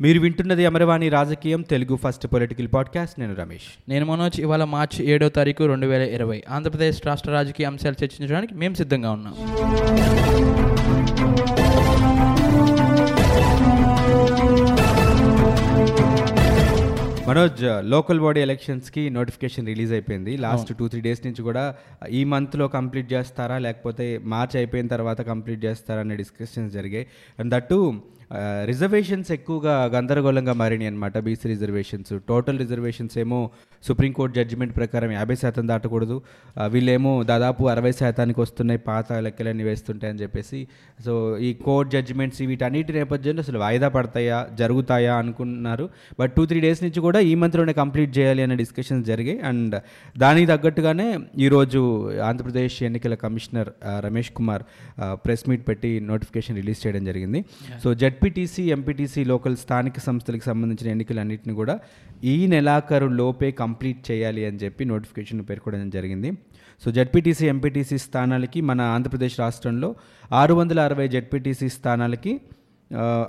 మీరు వింటున్నది అమరవాణి రాజకీయం తెలుగు ఫస్ట్ పొలిటికల్ పాడ్కాస్ట్. నేను రమేష్. నేను మనోజ్ ఇవాళ మార్చి ఏడో తారీఖు రెండు వేల ఇరవై. ఆంధ్రప్రదేశ్ రాష్ట్ర రాజకీయ అంశాలు చర్చించడానికి మేము సిద్ధంగా ఉన్నాం. మనోజ్ లోకల్ బాడీ ఎలక్షన్స్కి నోటిఫికేషన్ రిలీజ్ అయిపోయింది. లాస్ట్ టూ త్రీ డేస్ నుంచి కూడా ఈ మంత్లో కంప్లీట్ చేస్తారా లేకపోతే మార్చ్ అయిపోయిన తర్వాత కంప్లీట్ చేస్తారా అనే డిస్కషన్స్ జరిగాయి. అండ్ దట్టు రిజర్వేషన్స్ ఎక్కువగా గందరగోళంగా మారినాయి అనమాట బీసీ రిజర్వేషన్స్ టోటల్ రిజర్వేషన్స్ ఏమో సుప్రీంకోర్టు జడ్జిమెంట్ ప్రకారం యాభై శాతం దాటకూడదు. వీళ్ళేమో దాదాపు అరవై శాతానికి వస్తున్నాయి పాత లెక్కలన్నీ వేస్తుంటాయని చెప్పేసి. సో ఈ కోర్ట్ జడ్జిమెంట్స్ వీటన్నిటి నేపథ్యంలో అసలు వాయిదా పడతాయా జరుగుతాయా అనుకున్నారు బట్ టూ త్రీ డేస్ నుంచి కూడా ఈ మంత్లోనే కంప్లీట్ చేయాలి అనే డిస్కషన్స్ జరిగాయి. అండ్ దానికి తగ్గట్టుగానే ఈరోజు ఆంధ్రప్రదేశ్ ఎన్నికల commissioner Ramesh Kumar press meet పెట్టి నోటిఫికేషన్ రిలీజ్ చేయడం జరిగింది. సో జడ్పీటీసీ ఎంపీటీసీ లోకల్ స్థానిక సంస్థలకు సంబంధించిన ఎన్నికలన్నింటినీ కూడా ఈ నెలాఖరు లోపే కంప్లీట్ చేయాలి అని చెప్పి నోటిఫికేషన్ పేర్కొనడం జరిగింది. సో జడ్పీటీసీ ఎంపీటీసీ స్థానాలకి మన ఆంధ్రప్రదేశ్ రాష్ట్రంలో ఆరు వందల అరవై జడ్పీటీసీ స్థానాలకి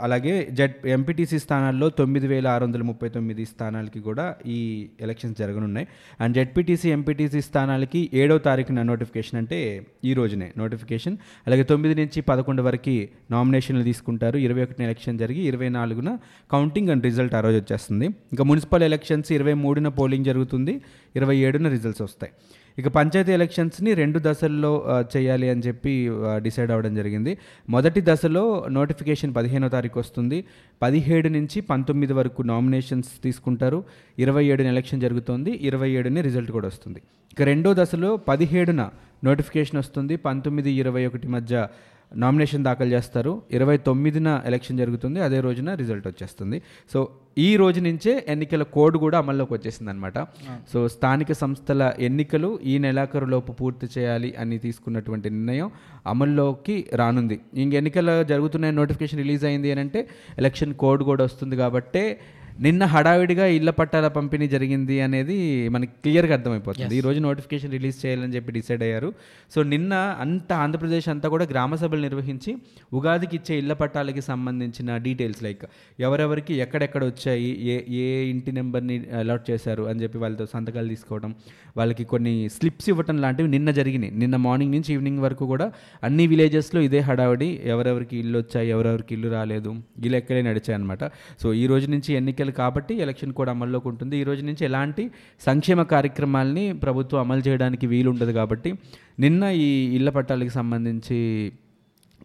అలాగే జడ్ ఎంపీటీసీ స్థానాల్లో తొమ్మిది వేల ఆరు వందల ముప్పై తొమ్మిది స్థానాలకి కూడా ఈ ఎలక్షన్స్ జరగనున్నాయి. అండ్ జడ్పీటీసీ ఎంపీటీసీ స్థానాలకి ఏడో తారీఖున నోటిఫికేషన్ అంటే ఈ రోజునే నోటిఫికేషన్. అలాగే తొమ్మిది నుంచి పదకొండు వరకు నామినేషన్లు తీసుకుంటారు. ఇరవై ఒకటిన ఎలక్షన్ జరిగి ఇరవై నాలుగున కౌంటింగ్ అండ్ రిజల్ట్ ఆ రోజు వచ్చేస్తుంది. ఇంకా మున్సిపల్ ఎలక్షన్స్ ఇరవై మూడున పోలింగ్ జరుగుతుంది. ఇరవై ఏడున రిజల్ట్స్ వస్తాయి. ఇక పంచాయతీ ఎలక్షన్స్ని రెండు దశల్లో చేయాలి అని చెప్పి డిసైడ్ అవ్వడం జరిగింది. మొదటి దశలో నోటిఫికేషన్ పదిహేనో తారీఖు వస్తుంది. పదిహేడు నుంచి పంతొమ్మిది వరకు నామినేషన్స్ తీసుకుంటారు. ఇరవై ఏడున ఎలక్షన్ జరుగుతుంది. ఇరవై ఏడుని రిజల్ట్ కూడా వస్తుంది. ఇక రెండో దశలో పదిహేడున నోటిఫికేషన్ వస్తుంది. పంతొమ్మిది ఇరవై ఒకటి మధ్య నామినేషన్ దాఖలు చేస్తారు. ఇరవై తొమ్మిదిన ఎలక్షన్ జరుగుతుంది. అదే రోజున రిజల్ట్ వచ్చేస్తుంది. సో ఈ రోజు నుంచే ఎన్నికల కోడ్ కూడా అమల్లోకి వచ్చేసింది అనమాట సో స్థానిక సంస్థల ఎన్నికలు ఈ నెలాఖరు లోపు పూర్తి చేయాలి అని తీసుకున్నటువంటి నిర్ణయం అమల్లోకి రానుంది. ఇంక ఎన్నికలు జరుగుతున్న నోటిఫికేషన్ రిలీజ్ అయింది అని అంటే ఎలక్షన్ కోడ్ కూడా వస్తుంది కాబట్టే నిన్న హడావిడిగా ఇళ్ళ పట్టాల పంపిణీ జరిగింది అనేది మనకి క్లియర్గా అర్థమైపోతుంది. ఈ రోజు నోటిఫికేషన్ రిలీజ్ చేయాలని చెప్పి డిసైడ్ అయ్యారు. సో నిన్న అంత ఆంధ్రప్రదేశ్ అంతా కూడా గ్రామ సభలు నిర్వహించి ఉగాదికి ఇచ్చే ఇళ్ళ పట్టాలకి సంబంధించిన డీటెయిల్స్ లైక్ ఎవరెవరికి ఎక్కడెక్కడ వచ్చాయి ఏ ఏ ఇంటి నెంబర్ని అలాట్ చేశారు అని చెప్పి వాళ్ళతో సంతకాలు తీసుకోవడం వాళ్ళకి కొన్ని స్లిప్స్ ఇవ్వటం లాంటివి నిన్న జరిగినాయి. నిన్న మార్నింగ్ నుంచి ఈవినింగ్ వరకు కూడా అన్ని విలేజెస్లో ఇదే హడావిడి ఎవరెవరికి ఇల్లు వచ్చాయి ఎవరెవరికి ఇల్లు రాలేదు ఈ లెక్కలే నడిచాయి అనమాట సో ఈ రోజు నుంచి ఎన్నికలు కాబట్టి ఎలక్షన్ కూడా అమల్లోకి ఉంటుంది. ఈ రోజు నుంచి ఎలాంటి సంక్షేమ కార్యక్రమాల్ని ప్రభుత్వం అమలు చేయడానికి వీలు ఉండదు కాబట్టి నిన్న ఈ ఇళ్ళ పట్టాలకి సంబంధించి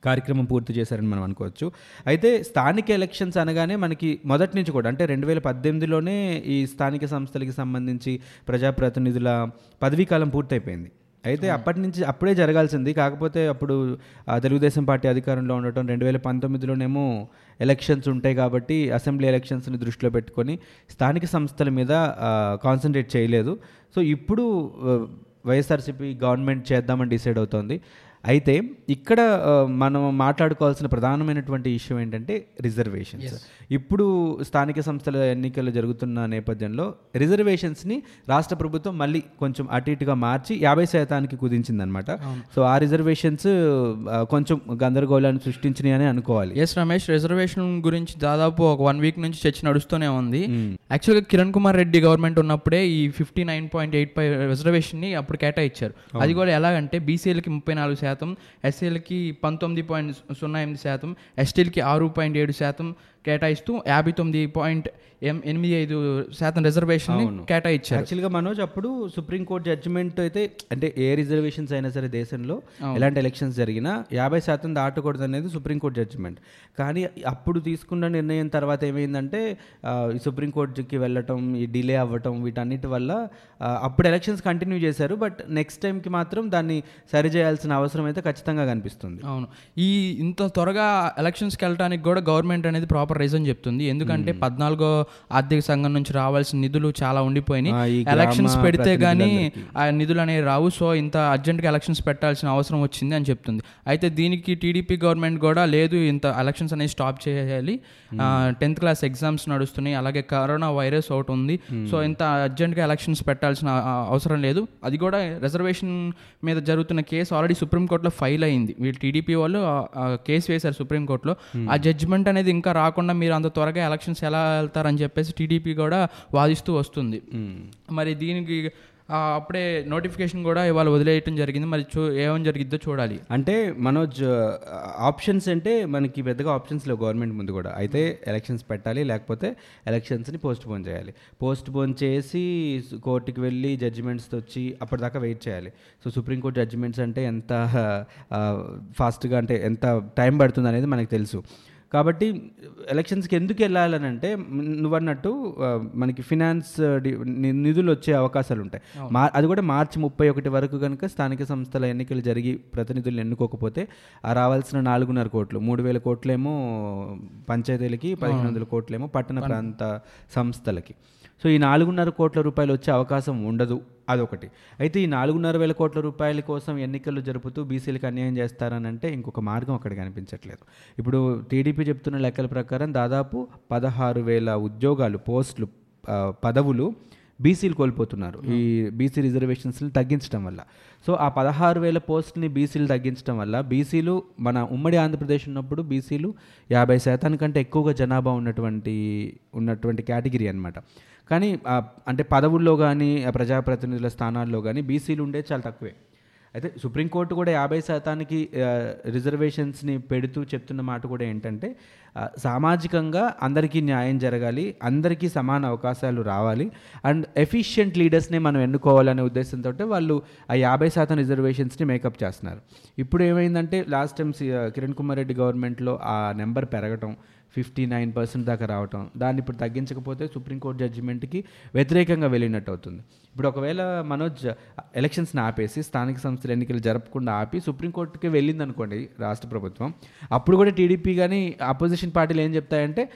కార్యక్రమం పూర్తి చేశారని మనం అనుకోవచ్చు. అయితే స్థానిక ఎలక్షన్స్ అనగానే మనకి మొదటి నుంచి కూడా అంటే రెండు వేల పద్దెనిమిదిలోనే ఈ స్థానిక సంస్థలకి సంబంధించి ప్రజాప్రతినిధుల పదవీకాలం పూర్తయిపోయింది. అయితే అప్పటి నుంచి అప్పుడే జరగాల్సింది. కాకపోతే అప్పుడు తెలుగుదేశం పార్టీ అధికారంలో ఉండటం రెండు వేల పంతొమ్మిదిలోనేమో ఎలక్షన్స్ ఉంటాయి కాబట్టి అసెంబ్లీ ఎలక్షన్స్ని దృష్టిలో పెట్టుకొని స్థానిక సంస్థల మీద కాన్సన్ట్రేట్ చేయలేదు. సో ఇప్పుడు వైఎస్ఆర్సీపీ గవర్నమెంట్ చేద్దామని డిసైడ్ అవుతోంది. అయితే ఇక్కడ మనం మాట్లాడుకోవాల్సిన ప్రధానమైనటువంటి ఇష్యూ ఏంటంటే రిజర్వేషన్స్. ఇప్పుడు స్థానిక సంస్థల ఎన్నికలు జరుగుతున్న నేపథ్యంలో రిజర్వేషన్స్ని రాష్ట్ర ప్రభుత్వం మళ్ళీ కొంచెం అటు ఇటుగా మార్చి యాభై శాతానికి కుదించిందనమాట సో ఆ రిజర్వేషన్స్ కొంచెం గందరగోళాన్ని సృష్టించినాయి అని అనుకోవాలి. ఎస్ రమేష్ రిజర్వేషన్ గురించి దాదాపు ఒక వన్ వీక్ నుంచి చర్చ నడుస్తూనే ఉంది. యాక్చువల్గా కిరణ్ కుమార్ రెడ్డి గవర్నమెంట్ ఉన్నప్పుడే ఈ fifty nine point eight five రిజర్వేషన్ని అప్పుడు కేటాయించారు. అది కూడా ఎలాగంటే బీసీలకి ముప్పై నాలుగు శాతం ఎస్సీలకి పంతొమ్మిది పాయింట్ సున్నా ఎనిమిది శాతం ఎస్టీలకి ఆరు పాయింట్ ఏడు శాతం కేటాయిస్తూ యాభై తొమ్మిది పాయింట్ ఎం ఎనిమిది ఐదు శాతం రిజర్వేషన్ కేటాయించారు యాక్చువల్గా మనోజ్ అప్పుడు సుప్రీంకోర్టు జడ్జిమెంట్ అయితే అంటే ఏ రిజర్వేషన్స్ అయినా సరే దేశంలో ఎలాంటి ఎలక్షన్స్ జరిగినా యాభై శాతం దాటకూడదు అనేది సుప్రీంకోర్టు జడ్జిమెంట్ కానీ అప్పుడు తీసుకున్న నిర్ణయం తర్వాత ఏమైందంటే సుప్రీంకోర్టుకి వెళ్ళటం ఈ డిలే అవ్వటం వీటన్నిటి వల్ల అప్పుడు ఎలక్షన్స్ కంటిన్యూ చేశారు. బట్ నెక్స్ట్ టైంకి మాత్రం దాన్ని సరిచేయాల్సిన అవసరం అయితే ఖచ్చితంగా కనిపిస్తుంది. అవును. ఈ ఇంత త్వరగా ఎలక్షన్స్కి వెళ్ళడానికి కూడా గవర్నమెంట్ అనేది ప్రాపర్ రీజన్ చెప్తుంది. ఎందుకంటే పద్నాలుగో ఆర్థిక సంఘం నుంచి రావాల్సిన నిధులు చాలా ఉండిపోయినాయి. ఎలక్షన్స్ పెడితే గానీ ప్రతినిధులందరికీ. ఆ నిధులు అనేవి రావు. సో ఇంత అర్జెంట్గా ఎలక్షన్స్ పెట్టాల్సిన అవసరం వచ్చింది అని చెప్తుంది. అయితే దీనికి టీడీపీ గవర్నమెంట్ కూడా లేదు ఇంత ఎలక్షన్స్ అనేది స్టాప్ చేయాలి. టెన్త్ క్లాస్ ఎగ్జామ్స్ నడుస్తున్నాయి. అలాగే కరోనా వైరస్ ఒకటి ఉంది. సో ఇంత అర్జెంట్గా ఎలక్షన్స్ పెట్టాల్సిన అవసరం లేదు. అది కూడా రిజర్వేషన్ మీద జరుగుతున్న కేసు ఆల్రెడీ సుప్రీంకోర్టులో ఫైల్ అయింది. వీళ్ళు టీడీపీ వాళ్ళు కేసు వేశారు సుప్రీంకోర్టులో ఆ జడ్జిమెంట్ అనేది ఇంకా రాకుండా కాకుండా మీరు అంత త్వరగా ఎలక్షన్స్ ఎలా వెళ్తారని చెప్పేసి టీడీపీ కూడా వాదిస్తూ వస్తుంది. మరి దీనికి అప్పుడే నోటిఫికేషన్ కూడా ఇవాళ వదిలేయటం జరిగింది. మరి చూ ఏమని జరిగిద్దో చూడాలి. అంటే మనోజ్ ఆప్షన్స్ అంటే మనకి పెద్దగా ఆప్షన్స్ లేవు గవర్నమెంట్ ముందు కూడా. అయితే ఎలక్షన్స్ పెట్టాలి లేకపోతే ఎలక్షన్స్ని పోస్ట్ పోన్ చేయాలి. పోస్ట్ పోన్ చేసి కోర్టుకి వెళ్ళి జడ్జిమెంట్స్ వచ్చి అప్పటిదాకా వెయిట్ చేయాలి. సో సుప్రీంకోర్టు జడ్జిమెంట్స్ అంటే ఎంత ఫాస్ట్గా అంటే ఎంత టైం పడుతుంది అనేది మనకు తెలుసు. కాబట్టి ఎలక్షన్స్కి ఎందుకు వెళ్ళాలని అంటే నువ్వు అన్నట్టు మనకి ఫినాన్స్ నిధులు వచ్చే అవకాశాలు ఉంటాయి. మా అది కూడా మార్చి ముప్పై ఒకటి వరకు కనుక స్థానిక సంస్థల ఎన్నికలు జరిగి ప్రతినిధులను ఎన్నుకోకపోతే ఆ రావాల్సిన నాలుగున్నర కోట్లు మూడు వేల కోట్లేమో పంచాయతీలకి పదిహేను వందల కోట్లేమో పట్టణ ప్రాంత సంస్థలకి. సో ఈ నాలుగున్నర కోట్ల రూపాయలు వచ్చే అవకాశం ఉండదు. అదొకటి. అయితే ఈ నాలుగున్నర వేల కోట్ల రూపాయల కోసం ఎన్నికలు జరుపుతూ బీసీలకు అన్యాయం చేస్తారని అంటే ఇంకొక మార్గం అక్కడ కనిపించట్లేదు. ఇప్పుడు టీడీపీ చెప్తున్న లెక్కల ప్రకారం దాదాపు పదహారు వేల ఉద్యోగాలు పోస్టులు పదవులు బీసీలు కోల్పోతున్నారు. ఈ బీసీ రిజర్వేషన్స్ని తగ్గించడం వల్ల. సో ఆ పదహారు వేల పోస్టుని బీసీలు తగ్గించడం వల్ల బీసీలు మన ఉమ్మడి ఆంధ్రప్రదేశ్ ఉన్నప్పుడు బీసీలు యాభై శాతానికంటే ఎక్కువగా జనాభా ఉన్నటువంటి ఉన్నటువంటి కేటగిరీ అనమాట కానీ అంటే పదవుల్లో కానీ ప్రజాప్రతినిధుల స్థానాల్లో కానీ బీసీలు ఉండే చాలా తక్కువే. అయితే సుప్రీంకోర్టు కూడా యాభై శాతానికి రిజర్వేషన్స్ని పెడుతూ చెప్తున్న మాట కూడా ఏంటంటే సామాజికంగా అందరికీ న్యాయం జరగాలి అందరికీ సమాన అవకాశాలు రావాలి. అండ్ ఎఫిషియెంట్ లీడర్స్ని మనం ఎన్నుకోవాలనే ఉద్దేశంతో వాళ్ళు ఆ యాభై శాతం రిజర్వేషన్స్ని మేకప్ చేస్తున్నారు. ఇప్పుడు ఏమైందంటే లాస్ట్ టైం సి- కిరణ్ కుమార్ రెడ్డి గవర్నమెంట్లో ఆ నెంబర్ పెరగటం ఫిఫ్టీ నైన్ పర్సెంట్ దాకా రావటం దాన్ని ఇప్పుడు తగ్గించకపోతే సుప్రీంకోర్టు జడ్జిమెంట్కి వ్యతిరేకంగా వెళ్ళినట్టు అవుతుంది. ఇప్పుడు ఒకవేళ మనోజ్ ఎలక్షన్స్ని ఆపేసి స్థానిక సంస్థల ఎన్నికలు జరపకుండా ఆపి సుప్రీంకోర్టుకి వెళ్ళింది అనుకోండి రాష్ట్ర ప్రభుత్వం అప్పుడు కూడా టీడీపీ కానీ అపోజిషన్ పార్టీలు ఏం చెప్తాయంటే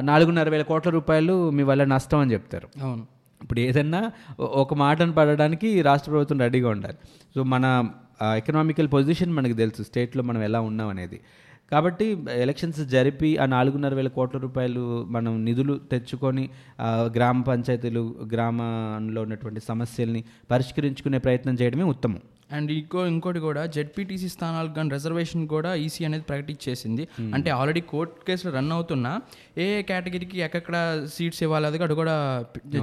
నాలుగున్నర వేల కోట్ల రూపాయలు మీ వల్ల నష్టం అని చెప్తారు. అవును. ఇప్పుడు ఏదన్నా ఒక మాటను పడడానికి రాష్ట్ర ప్రభుత్వం రెడీగా ఉండాలి. సో మన ఎకనామికల్ పొజిషన్ మనకు తెలుసు స్టేట్లో మనం ఎలా ఉన్నాం అనేది. కాబట్టి ఎలక్షన్స్ జరిపి ఆ నాలుగున్నర వేల కోట్ల రూపాయలు మనం నిధులు తెచ్చుకొని గ్రామ పంచాయతీలు గ్రామంలో ఉన్నటువంటి సమస్యల్ని పరిష్కరించుకునే ప్రయత్నం చేయడమే ఉత్తమం. అండ్ ఇంకో ఇంకోటి కూడా జెడ్పీటీసీ స్థానాలకు కానీ రిజర్వేషన్ కూడా ఈసీ అనేది ప్రకటించేసింది. అంటే ఆల్రెడీ కోర్ట్ కేసులు రన్ అవుతున్నా ఏ ఏ కేటగిరీకి ఎక్కడ సీట్స్ ఇవ్వాలి అది కూడా- అది కూడా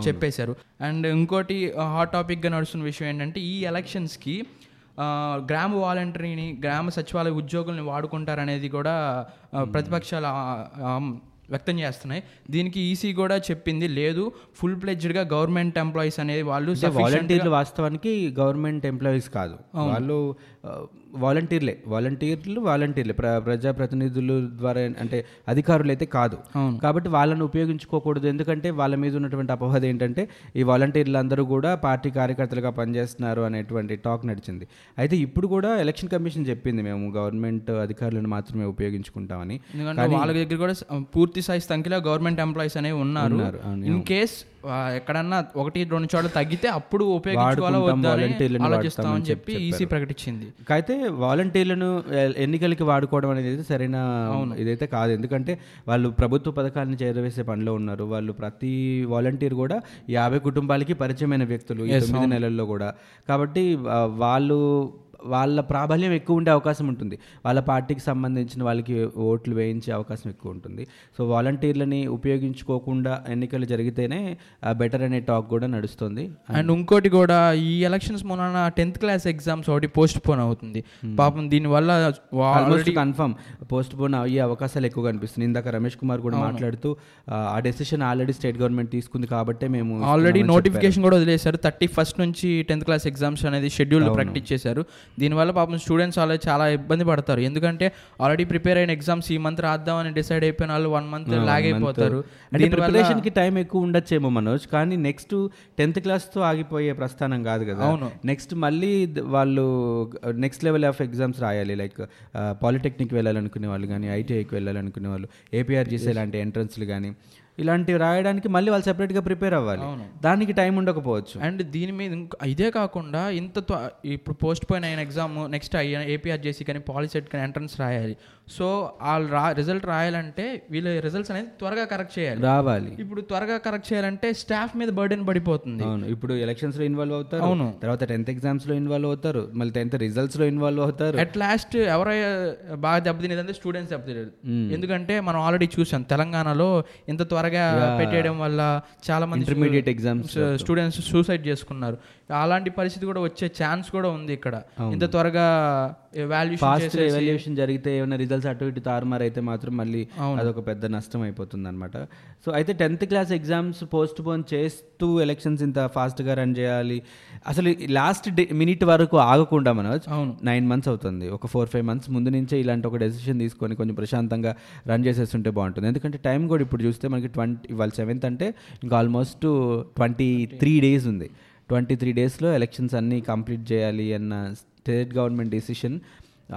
చెప్పేశారు. అండ్ ఇంకోటి హాట్ టాపిక్గా నడుస్తున్న విషయం ఏంటంటే ఈ ఎలక్షన్స్కి గ్రామ వాలంటరీని గ్రామ సచివాలయ ఉద్యోగుల్ని వాడుకుంటారనేది కూడా ఆ, ప్రతిపక్షాలు వ్యక్తం చేస్తున్నాయి. దీనికి ఈసీ కూడా చెప్పింది లేదు ఫుల్ ప్లెడ్జ్డ్గా గవర్నమెంట్ ఎంప్లాయీస్ అనేది వాళ్ళు వాలంటీర్లు వాస్తవానికి గవర్నమెంట్ ఎంప్లాయీస్ కాదు. వాళ్ళు వాలంటీర్లే వాలంటీర్లు వాలంటీర్లే. ప్ర ప్రజాప్రతినిధులు ద్వారా అంటే అధికారులు అయితే కాదు కాబట్టి వాళ్ళని ఉపయోగించుకోకూడదు. ఎందుకంటే వాళ్ళ మీద ఉన్నటువంటి అపవాదం ఏంటంటే ఈ వాలంటీర్లు అందరూ కూడా పార్టీ కార్యకర్తలుగా పనిచేస్తున్నారు అనేటువంటి టాక్ నడిచింది. అయితే ఇప్పుడు కూడా ఎలక్షన్ కమిషన్ చెప్పింది మేము గవర్నమెంట్ అధికారులను మాత్రమే ఉపయోగించుకుంటామని. వాళ్ళ దగ్గర కూడా పూర్తి స్థాయి సంఖ్యలో గవర్నమెంట్ ఎంప్లాయీస్ అనేవి ఉన్నారు. ఇన్ కేస్ ఎక్కడన్నా ఒకటి రెండు చోట్ల తగ్గితే అప్పుడు ఉపయోగించుకోవాలో ఆలోచిస్తామని చెప్పి ఈసీ ప్రకటించింది. అయితే వాలంటీర్లను ఎన్నికలకి వాడుకోవడం అనేది సరైన ఇదైతే కాదు. ఎందుకంటే వాళ్ళు ప్రభుత్వ పథకాలను చేరవేసే పనిలో ఉన్నారు. వాళ్ళు ప్రతి వాలంటీర్ కూడా యాభై కుటుంబాలకి పరిచయమైన వ్యక్తులు ఈ తొమ్మిది నెలల్లో కూడా. కాబట్టి వాళ్ళు వాళ్ళ ప్రాబల్యం ఎక్కువ ఉండే అవకాశం ఉంటుంది. వాళ్ళ పార్టీకి సంబంధించిన వాళ్ళకి ఓట్లు వేయించే అవకాశం ఎక్కువ ఉంటుంది. సో వాలంటీర్లని ఉపయోగించుకోకుండా ఎన్నికలు జరిగితేనే బెటర్ అనే టాక్ కూడా నడుస్తుంది. అండ్ ఇంకోటి కూడా ఈ ఎలక్షన్స్ మొన్న టెన్త్ క్లాస్ ఎగ్జామ్స్ ఒకటి పోస్ట్ పోన్ అవుతుంది పాపం దీనివల్ల ఆల్మోస్ట్ కన్ఫర్మ్ పోస్ట్ పోన్ అయ్యే అవకాశాలు ఎక్కువ కనిపిస్తున్నాయి. ఇందాక రమేష్ కుమార్ కూడా మాట్లాడుతూ ఆ, డెసిషన్ ఆల్రెడీ స్టేట్ గవర్నమెంట్ తీసుకుంది కాబట్టే మేము ఆల్రెడీ నోటిఫికేషన్ కూడా వదిలేశారు. థర్టీ ఫస్ట్ నుంచి టెన్త్ క్లాస్ ఎగ్జామ్స్ అనేది షెడ్యూల్ ప్రకటించేశారు దీనివల్ల పాపం స్టూడెంట్స్ ఆల్రెడీ చాలా ఇబ్బంది పడతారు. ఎందుకంటే ఆల్రెడీ ప్రిపేర్ అయిన ఎగ్జామ్స్ ఈ మంత్ రాద్దామని డిసైడ్ అయిపోయిన వాళ్ళు వన్ మంత్ లాగ్ అయిపోతారు. అంటే ప్రిపరేషన్కి టైం ఎక్కువ ఉండొచ్చేమో మనోజ్ కానీ నెక్స్ట్ టెన్త్ క్లాస్తో ఆగిపోయే ప్రస్థానం కాదు కదా. అవును. నెక్స్ట్ మళ్ళీ వాళ్ళు నెక్స్ట్ లెవెల్ ఆఫ్ ఎగ్జామ్స్ రాయాలి. లైక్ పాలిటెక్నిక్ వెళ్ళాలనుకునే వాళ్ళు కానీ ఐటీఐకి వెళ్ళాలనుకునే వాళ్ళు ఏపీఆర్జీసీ లాంటి ఎంట్రన్స్లు కానీ ఇలాంటివి రాయడానికి మళ్ళీ వాళ్ళు సెపరేట్గా ప్రిపేర్ అవ్వాలి. దానికి టైం ఉండకపోవచ్చు. అండ్ దీని మీద ఇంక ఇదే కాకుండా ఇంత ఇప్పుడు పోస్ట్ పోయిన అయిన ఎగ్జామ్ నెక్స్ట్ అయ్యా ఏపీఆర్జేసీ కానీ పాలిసెట్ కానీ ఎంట్రన్స్ రాయాలి. సో వాళ్ళు రా రిజల్ట్ రాయాలంటే వీళ్ళ రిజల్ట్స్ అనేది త్వరగా కరెక్ట్ చేయాలి. రావాలి. ఇప్పుడు త్వరగా కరెక్ట్ చేయాలంటే స్టాఫ్ మీద బర్డెన్ పడిపోతుంది. అవును. ఇప్పుడు ఎలక్షన్స్లో ఇన్వాల్వ్ అవుతారు. అవును. తర్వాత టెన్త్ ఎగ్జామ్స్లో ఇన్వాల్వ్ అవుతారు. మళ్ళీ టెన్త్ రిజల్ట్స్లో ఇన్వాల్వ్ అవుతారు. అట్ లాస్ట్ ఎవరైనా బాగా దెబ్బతినేదంటే స్టూడెంట్స్ దెబ్బతినేది ఎందుకంటే మనం ఆల్రెడీ చూసాం తెలంగాణలో ఇంత త్వరగా పెట్టేయడం వల్ల చాలా మంది ఇంటర్మీడియట్ ఎగ్జామ్స్ స్టూడెంట్స్ సూసైడ్ చేసుకున్నారు. అలాంటి పరిస్థితి కూడా వచ్చే ఛాన్స్ కూడా ఉంది ఇక్కడ. ఇంత త్వరగా ఫాస్ట్ ఎవాల్యుయేషన్ జరిగితే ఏమైనా రిజల్ట్స్ అటు ఇటు తారుమారు అయితే మాత్రం మళ్ళీ అదొక పెద్ద నష్టం అయిపోతుంది అనమాట సో అయితే tenth class exams postpone చేస్తూ ఎలక్షన్స్ ఇంత ఫాస్ట్గా రన్ చేయాలి. అసలు లాస్ట్ మినిట్ వరకు ఆగకుండా మనోజ్. నైన్ మంత్స్ అవుతుంది. ఒక ఫోర్ ఫైవ్ మంత్స్ ముందు నుంచే ఇలాంటి ఒక డెసిషన్ తీసుకొని కొంచెం ప్రశాంతంగా రన్ చేసేస్తుంటే బాగుంటుంది. ఎందుకంటే టైం కూడా ఇప్పుడు చూస్తే మనకి ట్వంటీ ఇవాళ సెవెంత్ అంటే ఇంకా ఆల్మోస్ట్ ట్వంటీ త్రీ డేస్ ఉంది. ట్వంటీ త్రీ డేస్లో ఎలక్షన్స్ అన్నీ కంప్లీట్ చేయాలి అన్న స్టేట్ గవర్నమెంట్ డెసిషన్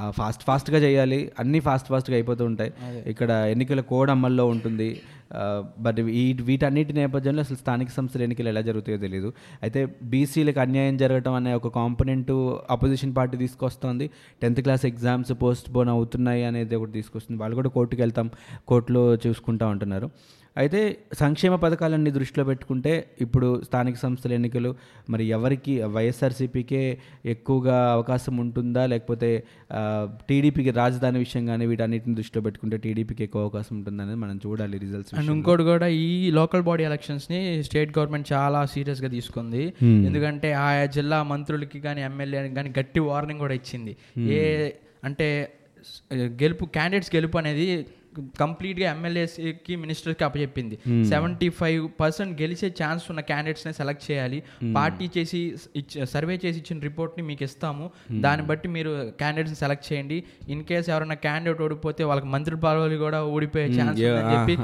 ఫాస్ట్ ఫాస్ట్గా చేయాలి. అన్నీ ఫాస్ట్ ఫాస్ట్గా అయిపోతూ ఉంటాయి. ఇక్కడ ఎన్నికల కోడ్ అమల్లో ఉంటుంది. Uh, బట్ ఈ వీటన్నిటి నేపథ్యంలో అసలు స్థానిక సంస్థల ఎన్నికలు ఎలా జరుగుతాయో తెలియదు అయితే బీసీలకు అన్యాయం జరగటం అనే ఒక కాంపనెంట్ అపోజిషన్ పార్టీ తీసుకొస్తోంది. Tenth class exams postpone అవుతున్నాయి అనేది ఒకటి తీసుకొస్తుంది. వాళ్ళు కూడా కోర్టుకు వెళ్తాం కోర్టులో చూసుకుంటా ఉంటున్నారు. అయితే సంక్షేమ పథకాలన్నీ దృష్టిలో పెట్టుకుంటే ఇప్పుడు స్థానిక సంస్థల ఎన్నికలు మరి ఎవరికి వైఎస్ఆర్సీపీకే ఎక్కువగా అవకాశం ఉంటుందా? లేకపోతే టీడీపీకి రాజధాని విషయం కానీ వీటన్నిటిని దృష్టిలో పెట్టుకుంటే టీడీపీకి ఎక్కువ అవకాశం ఉంటుందనేది మనం చూడాలి రిజల్ట్స్ అండ్ ఇంకోటి కూడా ఈ లోకల్ బాడీ ఎలక్షన్స్ని స్టేట్ గవర్నమెంట్ చాలా సీరియస్గా తీసుకుంది ఎందుకంటే ఆయా జిల్లా మంత్రులకి కానీ ఎమ్మెల్యే కానీ గట్టి వార్నింగ్ కూడా ఇచ్చింది. ఏ అంటే గెలుపు క్యాండిడేట్స్ గెలుపు అనేది కంప్లీట్గా ఎమ్మెల్యేస్కి మినిస్టర్కి అప్పచెప్పింది. సెవెంటీ ఫైవ్ పర్సెంట్ గెలిచే ఛాన్స్ ఉన్న క్యాండిడేట్స్ని సెలెక్ట్ చేయాలి. పార్టీ చేసి ఇచ్చ సర్వే చేసి ఇచ్చిన రిపోర్ట్ని మీకు ఇస్తాము. దాన్ని బట్టి మీరు క్యాండిడేట్స్ని సెలెక్ట్ చేయండి. ఇన్ కేస్ ఎవరైనా క్యాండిడేట్ ఓడిపోతే వాళ్ళకి మంత్రి పదవులు కూడా ఓడిపోయే ఛాన్స్ ఉందని చెప్పి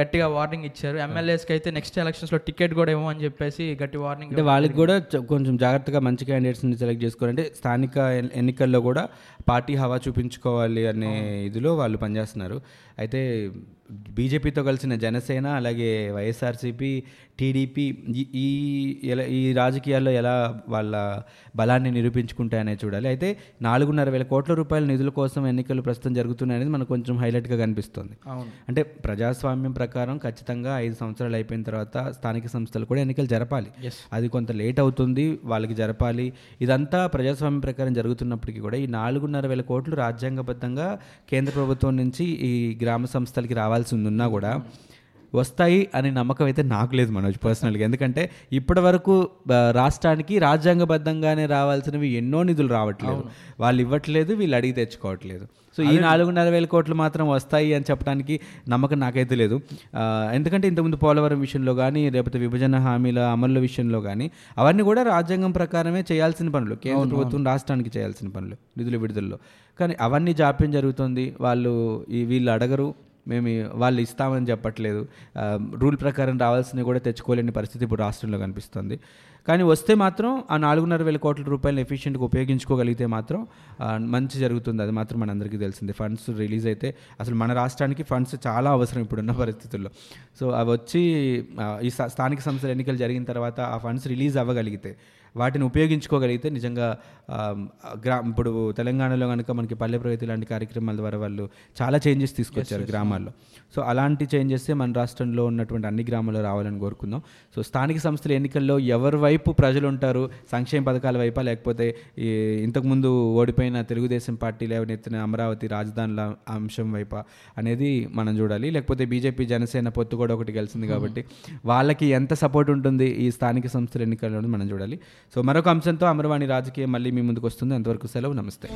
గట్టిగా వార్నింగ్ ఇచ్చారు. ఎమ్మెల్యేస్కి అయితే నెక్స్ట్ ఎలక్షన్స్లో టికెట్ కూడా ఏమో అని చెప్పేసి గట్టి వార్నింగ్ అంటే వాళ్ళకి కూడా కొంచెం జాగ్రత్తగా మంచి క్యాండిడేట్స్ని సెలెక్ట్ చేసుకోవాలంటే స్థానిక ఎన్- ఎన్నికల్లో కూడా పార్టీ హవా చూపించుకోవాలి అనే ఇదిలో వాళ్ళు పనిచేస్తున్నారు. అయితే బీజేపీతో కలిసిన జనసేన అలాగే వైఎస్ఆర్సీపీ టీడీపీ ఈ- ఈ ఎలా ఈ రాజకీయాల్లో ఎలా వాళ్ళ బలాన్ని నిరూపించుకుంటాయనే చూడాలి. అయితే నాలుగున్నర వేల కోట్ల రూపాయల నిధుల కోసం ఎన్నికలు ప్రస్తుతం జరుగుతున్నాయి అనేది మనకు కొంచెం హైలైట్గా కనిపిస్తుంది. అంటే ప్రజాస్వామ్యం ప్రకారం ఖచ్చితంగా ఐదు సంవత్సరాలు అయిపోయిన తర్వాత స్థానిక సంస్థలు కూడా ఎన్నికలు జరపాలి. అది కొంత లేట్ అవుతుంది వాళ్ళకి జరపాలి. ఇదంతా ప్రజాస్వామ్యం ప్రకారం జరుగుతున్నప్పటికీ కూడా ఈ నాలుగున్నర వేల కోట్లు రాజ్యాంగబద్ధంగా కేంద్ర ప్రభుత్వం నుంచి ఈ గ్రామ సంస్థలకి రావాల్సి ఉన్నా కూడా వస్తాయి అనే నమ్మకం అయితే నాకు లేదు మనోజ్ పర్సనల్గా ఎందుకంటే ఇప్పటి వరకు రాష్ట్రానికి రాజ్యాంగబద్ధంగానే రావాల్సినవి ఎన్నో నిధులు రావట్లేదు. వాళ్ళు ఇవ్వట్లేదు వీళ్ళు అడిగి తెచ్చుకోవట్లేదు. సో ఈ నాలుగున్నర వేల కోట్లు మాత్రం వస్తాయి అని చెప్పడానికి నమ్మకం నాకైతే లేదు. ఎందుకంటే ఇంతకుముందు పోలవరం విషయంలో కానీ లేకపోతే విభజన హామీల అమలు విషయంలో కానీ అవన్నీ కూడా రాజ్యాంగం ప్రకారమే చేయాల్సిన పనులు. కేంద్ర ప్రభుత్వం రాష్ట్రానికి చేయాల్సిన పనులు నిధుల విడుదలలో. కానీ అవన్నీ జాప్యం జరుగుతుంది. వాళ్ళు ఈ వీళ్ళు అడగరు. మేము వాళ్ళు ఇస్తామని చెప్పట్లేదు. రూల్ ప్రకారం రావాల్సినవి కూడా తెచ్చుకోలేని పరిస్థితి ఇప్పుడు రాష్ట్రంలో కనిపిస్తుంది. కానీ వస్తే మాత్రం ఆ నాలుగున్నర వేల కోట్ల రూపాయలు ఎఫిషియెంట్గా ఉపయోగించుకోగలిగితే మాత్రం మంచి జరుగుతుంది. అది మాత్రం మనందరికీ తెలిసింది. ఫండ్స్ రిలీజ్ అయితే అసలు మన రాష్ట్రానికి ఫండ్స్ చాలా అవసరం ఇప్పుడున్న పరిస్థితుల్లో. సో అవి వచ్చి ఈ స్థానిక సంస్థల ఎన్నికలు జరిగిన తర్వాత ఆ ఫండ్స్ రిలీజ్ అవ్వగలిగితే వాటిని ఉపయోగించుకోగలిగితే నిజంగా గ్రా ఇప్పుడు తెలంగాణలో కనుక మనకి పల్లె ప్రగతి లాంటి కార్యక్రమాల ద్వారా వాళ్ళు చాలా చేంజెస్ తీసుకొచ్చారు గ్రామాల్లో. సో అలాంటి చేంజెస్ మన రాష్ట్రంలో ఉన్నటువంటి అన్ని గ్రామాల్లో రావాలని కోరుకుందాం. సో స్థానిక సంస్థల ఎన్నికల్లో ఎవరి వైపు ప్రజలు ఉంటారు సంక్షేమ పథకాల వైపా లేకపోతే ఇంతకుముందు ఓడిపోయిన తెలుగుదేశం పార్టీ లేవనెత్తిన అమరావతి రాజధానుల అంశం వైపా అనేది మనం చూడాలి. లేకపోతే బీజేపీ జనసేన పొత్తు కూడా ఒకటి కలిసింది కాబట్టి వాళ్ళకి ఎంత సపోర్ట్ ఉంటుంది ఈ స్థానిక సంస్థల ఎన్నికల్లో మనం చూడాలి. సో మరొక అంశంతో అమరవాణి రాజకీయం మళ్ళీ మీ ముందుకు వస్తుంది. అంతవరకు సెలవు. నమస్తే.